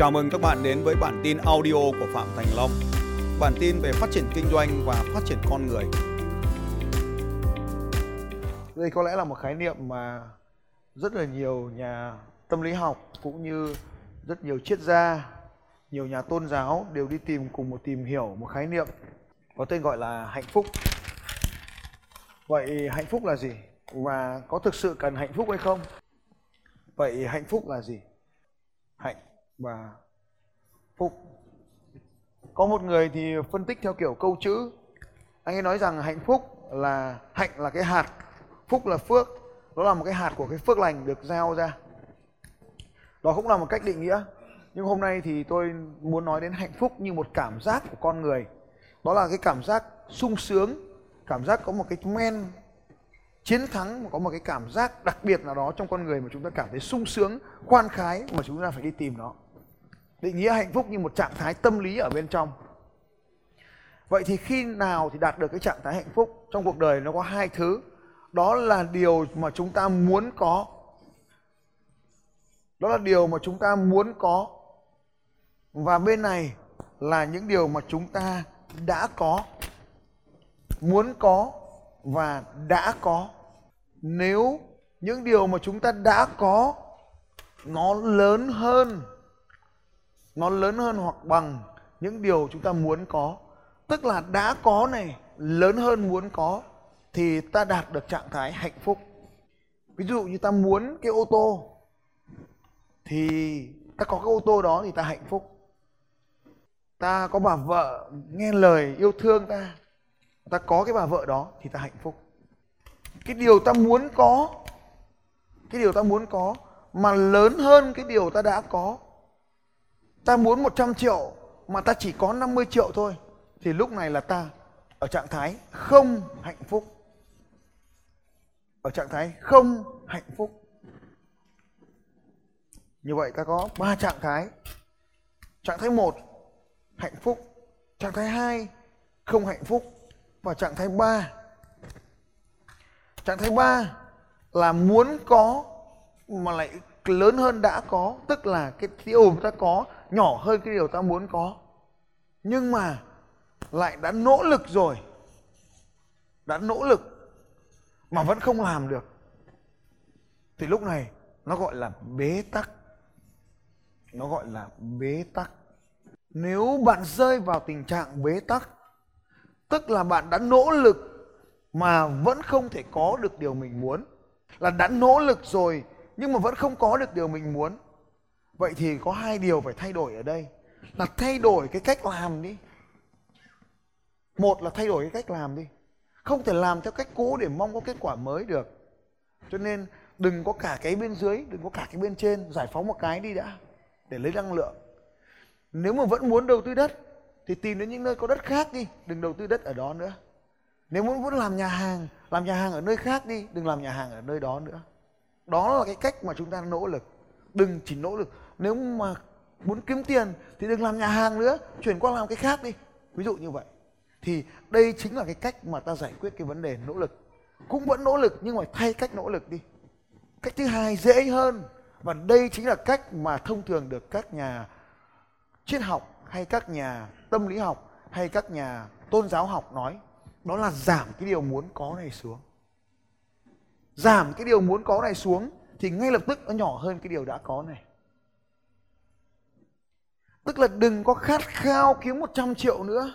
Chào mừng các bạn đến với bản tin audio của Phạm Thành Long. Bản tin về phát triển kinh doanh và phát triển con người. Đây có lẽ là một khái niệm mà rất là nhiều nhà tâm lý học cũng như rất nhiều triết gia, nhiều nhà tôn giáo đều đi tìm cùng một tìm hiểu một khái niệm có tên gọi là hạnh phúc. Vậy hạnh phúc là gì? Và có thực sự cần hạnh phúc hay không? Vậy hạnh phúc là gì? Hạnh và phúc. Có một người thì phân tích theo kiểu câu chữ. Anh ấy nói rằng hạnh phúc là hạnh là cái hạt, phúc là phước. Đó là một cái hạt của cái phước lành được gieo ra. Đó cũng là một cách định nghĩa. Nhưng hôm nay thì tôi muốn nói đến hạnh phúc như một cảm giác của con người. Đó là cái cảm giác sung sướng, cảm giác có một cái men chiến thắng có một cái cảm giác đặc biệt nào đó trong con người mà chúng ta cảm thấy sung sướng, khoan khái mà chúng ta phải đi tìm nó. Định nghĩa hạnh phúc như một trạng thái tâm lý ở bên trong. Vậy thì khi nào thì đạt được cái trạng thái hạnh phúc? Trong cuộc đời nó có hai thứ. Đó là điều mà chúng ta muốn có. Đó là điều mà chúng ta muốn có. Và bên này là những điều mà chúng ta đã có. Muốn có và đã có. Nếu những điều mà chúng ta đã có nó lớn hơn nó lớn hơn hoặc bằng những điều chúng ta muốn có. Tức là đã có này, lớn hơn muốn có, thì ta đạt được trạng thái hạnh phúc. Ví dụ như ta muốn cái ô tô, thì ta có cái ô tô đó thì ta hạnh phúc. Ta có bà vợ, nghe lời yêu thương ta ta có cái bà vợ đó thì ta hạnh phúc. Cái điều ta muốn có, cái điều ta muốn có mà lớn hơn cái điều ta đã có ta muốn 100 triệu, mà ta chỉ có 50 triệu thôi. Thì lúc này là ta ở trạng thái không hạnh phúc. Ở trạng thái không hạnh phúc. Như vậy ta có ba trạng thái. Trạng thái một, hạnh phúc. Trạng thái hai, không hạnh phúc. Và trạng thái ba, trạng thái ba là muốn có, mà lại lớn hơn đã có. Tức là cái điều ta có nhỏ hơn cái điều ta muốn có. Nhưng mà lại đã nỗ lực rồi. Đã nỗ lực mà vẫn không làm được. Thì lúc này nó gọi là bế tắc. Nó gọi là bế tắc. Nếu bạn rơi vào tình trạng bế tắc, tức là bạn đã nỗ lực mà vẫn không thể có được điều mình muốn. Là đã nỗ lực rồi, nhưng mà vẫn không có được điều mình muốn vậy thì có hai điều phải thay đổi ở đây. Là thay đổi cái cách làm đi. Một là thay đổi cái cách làm đi. Không thể làm theo cách cũ để mong có kết quả mới được. Cho nên đừng có cả cái bên dưới, đừng có cả cái bên trên. Giải phóng một cái đi đã, để lấy năng lượng. Nếu mà vẫn muốn đầu tư đất, thì tìm đến những nơi có đất khác đi. Đừng đầu tư đất ở đó nữa. Nếu muốn muốn làm nhà hàng, làm nhà hàng ở nơi khác đi. Đừng làm nhà hàng ở nơi đó nữa. Đó là cái cách mà chúng ta nỗ lực. Đừng chỉ nỗ lực nếu mà muốn kiếm tiền thì đừng làm nhà hàng nữa, chuyển qua làm cái khác đi. Ví dụ như vậy. Thì đây chính là cái cách mà ta giải quyết cái vấn đề nỗ lực. Cũng vẫn nỗ lực nhưng mà thay cách nỗ lực đi. Cách thứ hai dễ hơn. Và đây chính là cách mà thông thường được các nhà triết học hay các nhà tâm lý học hay các nhà tôn giáo học nói. Đó là giảm cái điều muốn có này xuống. Giảm cái điều muốn có này xuống thì ngay lập tức nó nhỏ hơn cái điều đã có này tức là đừng có khát khao kiếm 100 triệu nữa.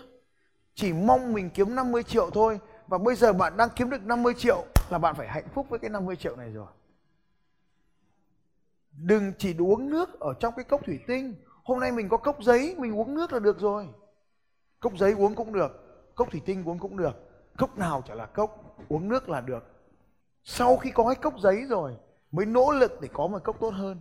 Chỉ mong mình kiếm 50 triệu thôi. Và bây giờ bạn đang kiếm được 50 triệu là bạn phải hạnh phúc với cái 50 triệu này rồi. Đừng chỉ uống nước ở trong cái cốc thủy tinh. Hôm nay mình có cốc giấy, mình uống nước là được rồi. Cốc giấy uống cũng được, cốc thủy tinh uống cũng được. Cốc nào chả là cốc, uống nước là được. Sau khi có cái cốc giấy rồi, mới nỗ lực để có một cốc tốt hơn.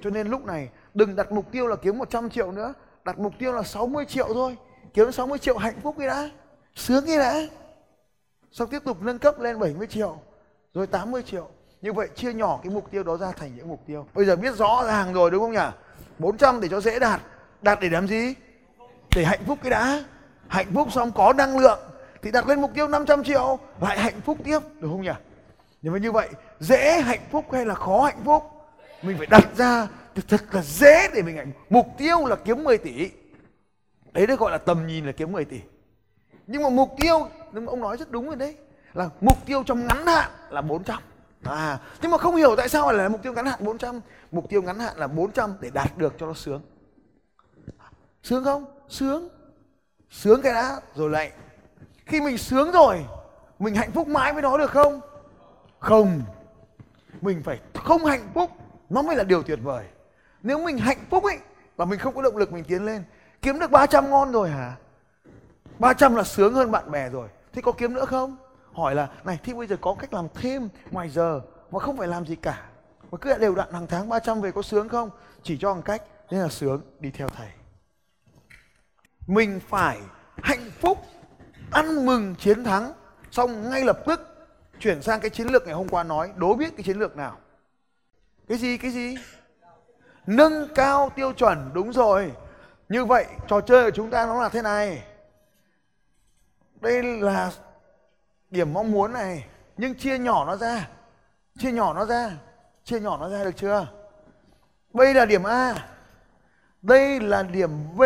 Cho nên lúc này đừng đặt mục tiêu là kiếm 100 triệu nữa. Đặt mục tiêu là 60 triệu thôi. Kiếm 60 triệu hạnh phúc đi đã. Sướng đi đã. Sau tiếp tục nâng cấp lên 70 triệu, rồi 80 triệu. Như vậy chia nhỏ cái mục tiêu đó ra thành những mục tiêu. Bây giờ biết rõ ràng rồi đúng không nhỉ? 400 để cho dễ đạt. Đạt để làm gì? Để hạnh phúc cái đã. Hạnh phúc xong có năng lượng thì đặt lên mục tiêu 500 triệu. Lại hạnh phúc tiếp, được không nhỉ? Nhưng mà như vậy, dễ hạnh phúc hay là khó hạnh phúc? Mình phải đặt ra thật là dễ để mình ảnh. Mục tiêu là kiếm 10 tỷ. Đấy được gọi là tầm nhìn là kiếm 10 tỷ. Nhưng mà mục tiêu, nhưng mà ông nói rất đúng rồi đấy, là mục tiêu trong ngắn hạn là 400 à nhưng mà không hiểu tại sao lại là mục tiêu ngắn hạn 400 mục tiêu ngắn hạn là 400 để đạt được cho nó sướng. Sướng không? Sướng. Sướng cái đã, rồi lại, khi mình sướng rồi, mình hạnh phúc mãi với nó được không? Không. Mình phải không hạnh phúc, nó mới là điều tuyệt vời nếu mình hạnh phúc ấy, và mình không có động lực mình tiến lên, kiếm được 300 ngon rồi hả? 300 là sướng hơn bạn bè rồi. Thế có kiếm nữa không? Hỏi là, này thì bây giờ có cách làm thêm ngoài giờ, mà không phải làm gì cả. Mà cứ đều đặn hàng tháng 300 về có sướng không? Chỉ cho một cách nên là sướng, đi theo thầy. Mình phải hạnh phúc, ăn mừng chiến thắng, xong ngay lập tức chuyển sang cái chiến lược ngày hôm qua nói, đố biết cái chiến lược nào. Cái gì cái gì? Nâng cao tiêu chuẩn, đúng rồi. Như vậy, trò chơi của chúng ta nó là thế này. Đây là điểm mong muốn này. Nhưng chia nhỏ nó ra. Chia nhỏ nó ra. Chia nhỏ nó ra được chưa? Đây là điểm a. Đây là điểm b.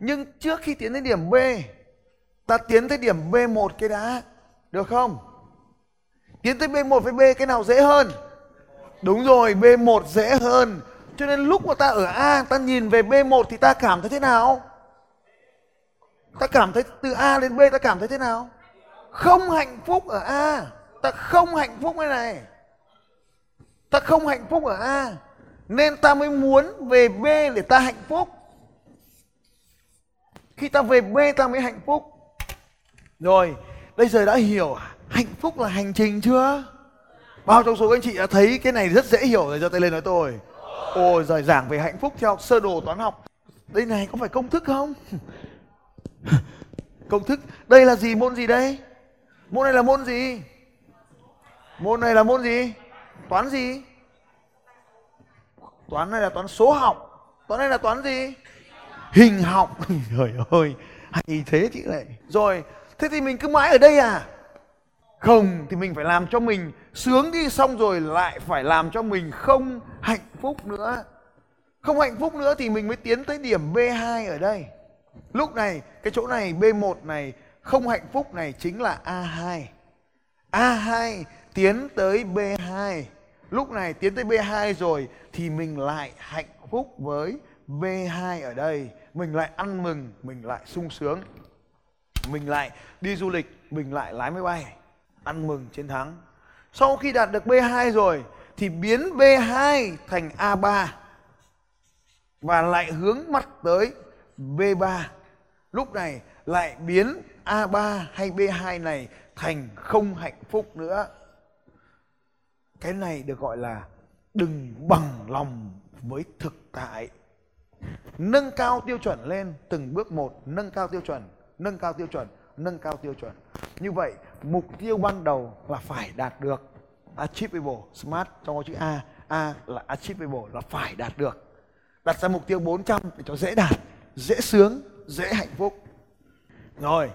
Nhưng trước khi tiến đến điểm b, ta tiến tới điểm b1 cái đã. Được không? Tiến tới b1 với b cái nào dễ hơn? Đúng rồi b1 dễ hơn. Cho nên lúc mà ta ở a, ta nhìn về b1 thì ta cảm thấy thế nào? Ta cảm thấy từ a đến b ta cảm thấy thế nào? Không hạnh phúc ở a. Ta không hạnh phúc cái này. Ta không hạnh phúc ở a. Nên ta mới muốn về b để ta hạnh phúc. Khi ta về b ta mới hạnh phúc. Rồi, bây giờ đã hiểu hạnh phúc là hành trình chưa? Bao trong số các anh chị đã thấy cái này rất dễ hiểu rồi giơ tay lên nói tôi. Ôi giời giảng về hạnh phúc theo sơ đồ toán học. Đây này, có phải công thức không? Công thức, đây là gì, môn gì đây? Môn này là môn gì? Môn này là môn gì? Toán gì? Toán này là toán số học. Toán này là toán gì? Hình học. Trời ơi, hay thế chị lại. Rồi, thế thì mình cứ mãi ở đây à? Không thì mình phải làm cho mình sướng đi, xong rồi lại phải làm cho mình không hạnh phúc nữa. Không hạnh phúc nữa thì mình mới tiến tới điểm B2 ở đây. Lúc này, cái chỗ này B1 này, không hạnh phúc này chính là A2 A2 tiến tới B2 lúc này tiến tới B2 rồi thì mình lại hạnh phúc với B2 ở đây. Mình lại ăn mừng, mình lại sung sướng. Mình lại đi du lịch, mình lại lái máy bay ăn mừng chiến thắng. Sau khi đạt được B2 rồi, thì biến B2 thành A3 và lại hướng mắt tới B3 lúc này lại biến A3 hay B2 này thành không hạnh phúc nữa. Cái này được gọi là đừng bằng lòng với thực tại. Nâng cao tiêu chuẩn lên từng bước một, nâng cao tiêu chuẩn, nâng cao tiêu chuẩn nâng cao tiêu chuẩn. Như vậy, mục tiêu ban đầu là phải đạt được achievable smart trong có chữ a. A là achievable là phải đạt được. Đặt ra mục tiêu 400 để cho dễ đạt, dễ sướng, dễ hạnh phúc. Rồi,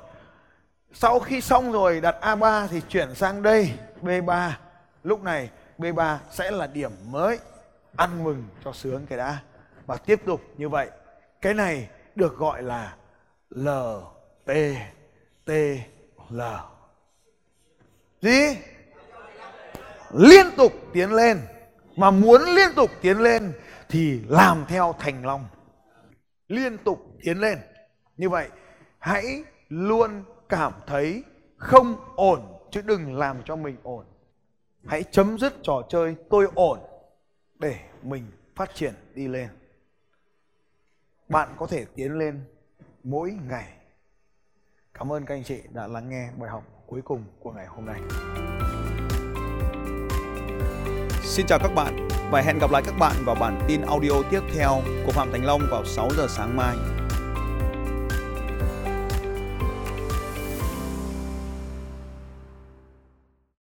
sau khi xong rồi đặt A3 thì chuyển sang đây B3 lúc này B3 sẽ là điểm mới. Ăn mừng cho sướng cái đã. Và tiếp tục như vậy. Cái này được gọi là L T. T L. Gì liên tục tiến lên. Mà muốn liên tục tiến lên thì làm theo thành long. Liên tục tiến lên. Như vậy, hãy luôn cảm thấy không ổn, chứ đừng làm cho mình ổn. Hãy chấm dứt trò chơi tôi ổn để mình phát triển đi lên. Bạn có thể tiến lên mỗi ngày cảm ơn các anh chị đã lắng nghe bài học cuối cùng của ngày hôm nay Xin chào các bạn và hẹn gặp lại các bạn vào bản tin audio tiếp theo của Phạm Thành Long vào 6 giờ sáng mai.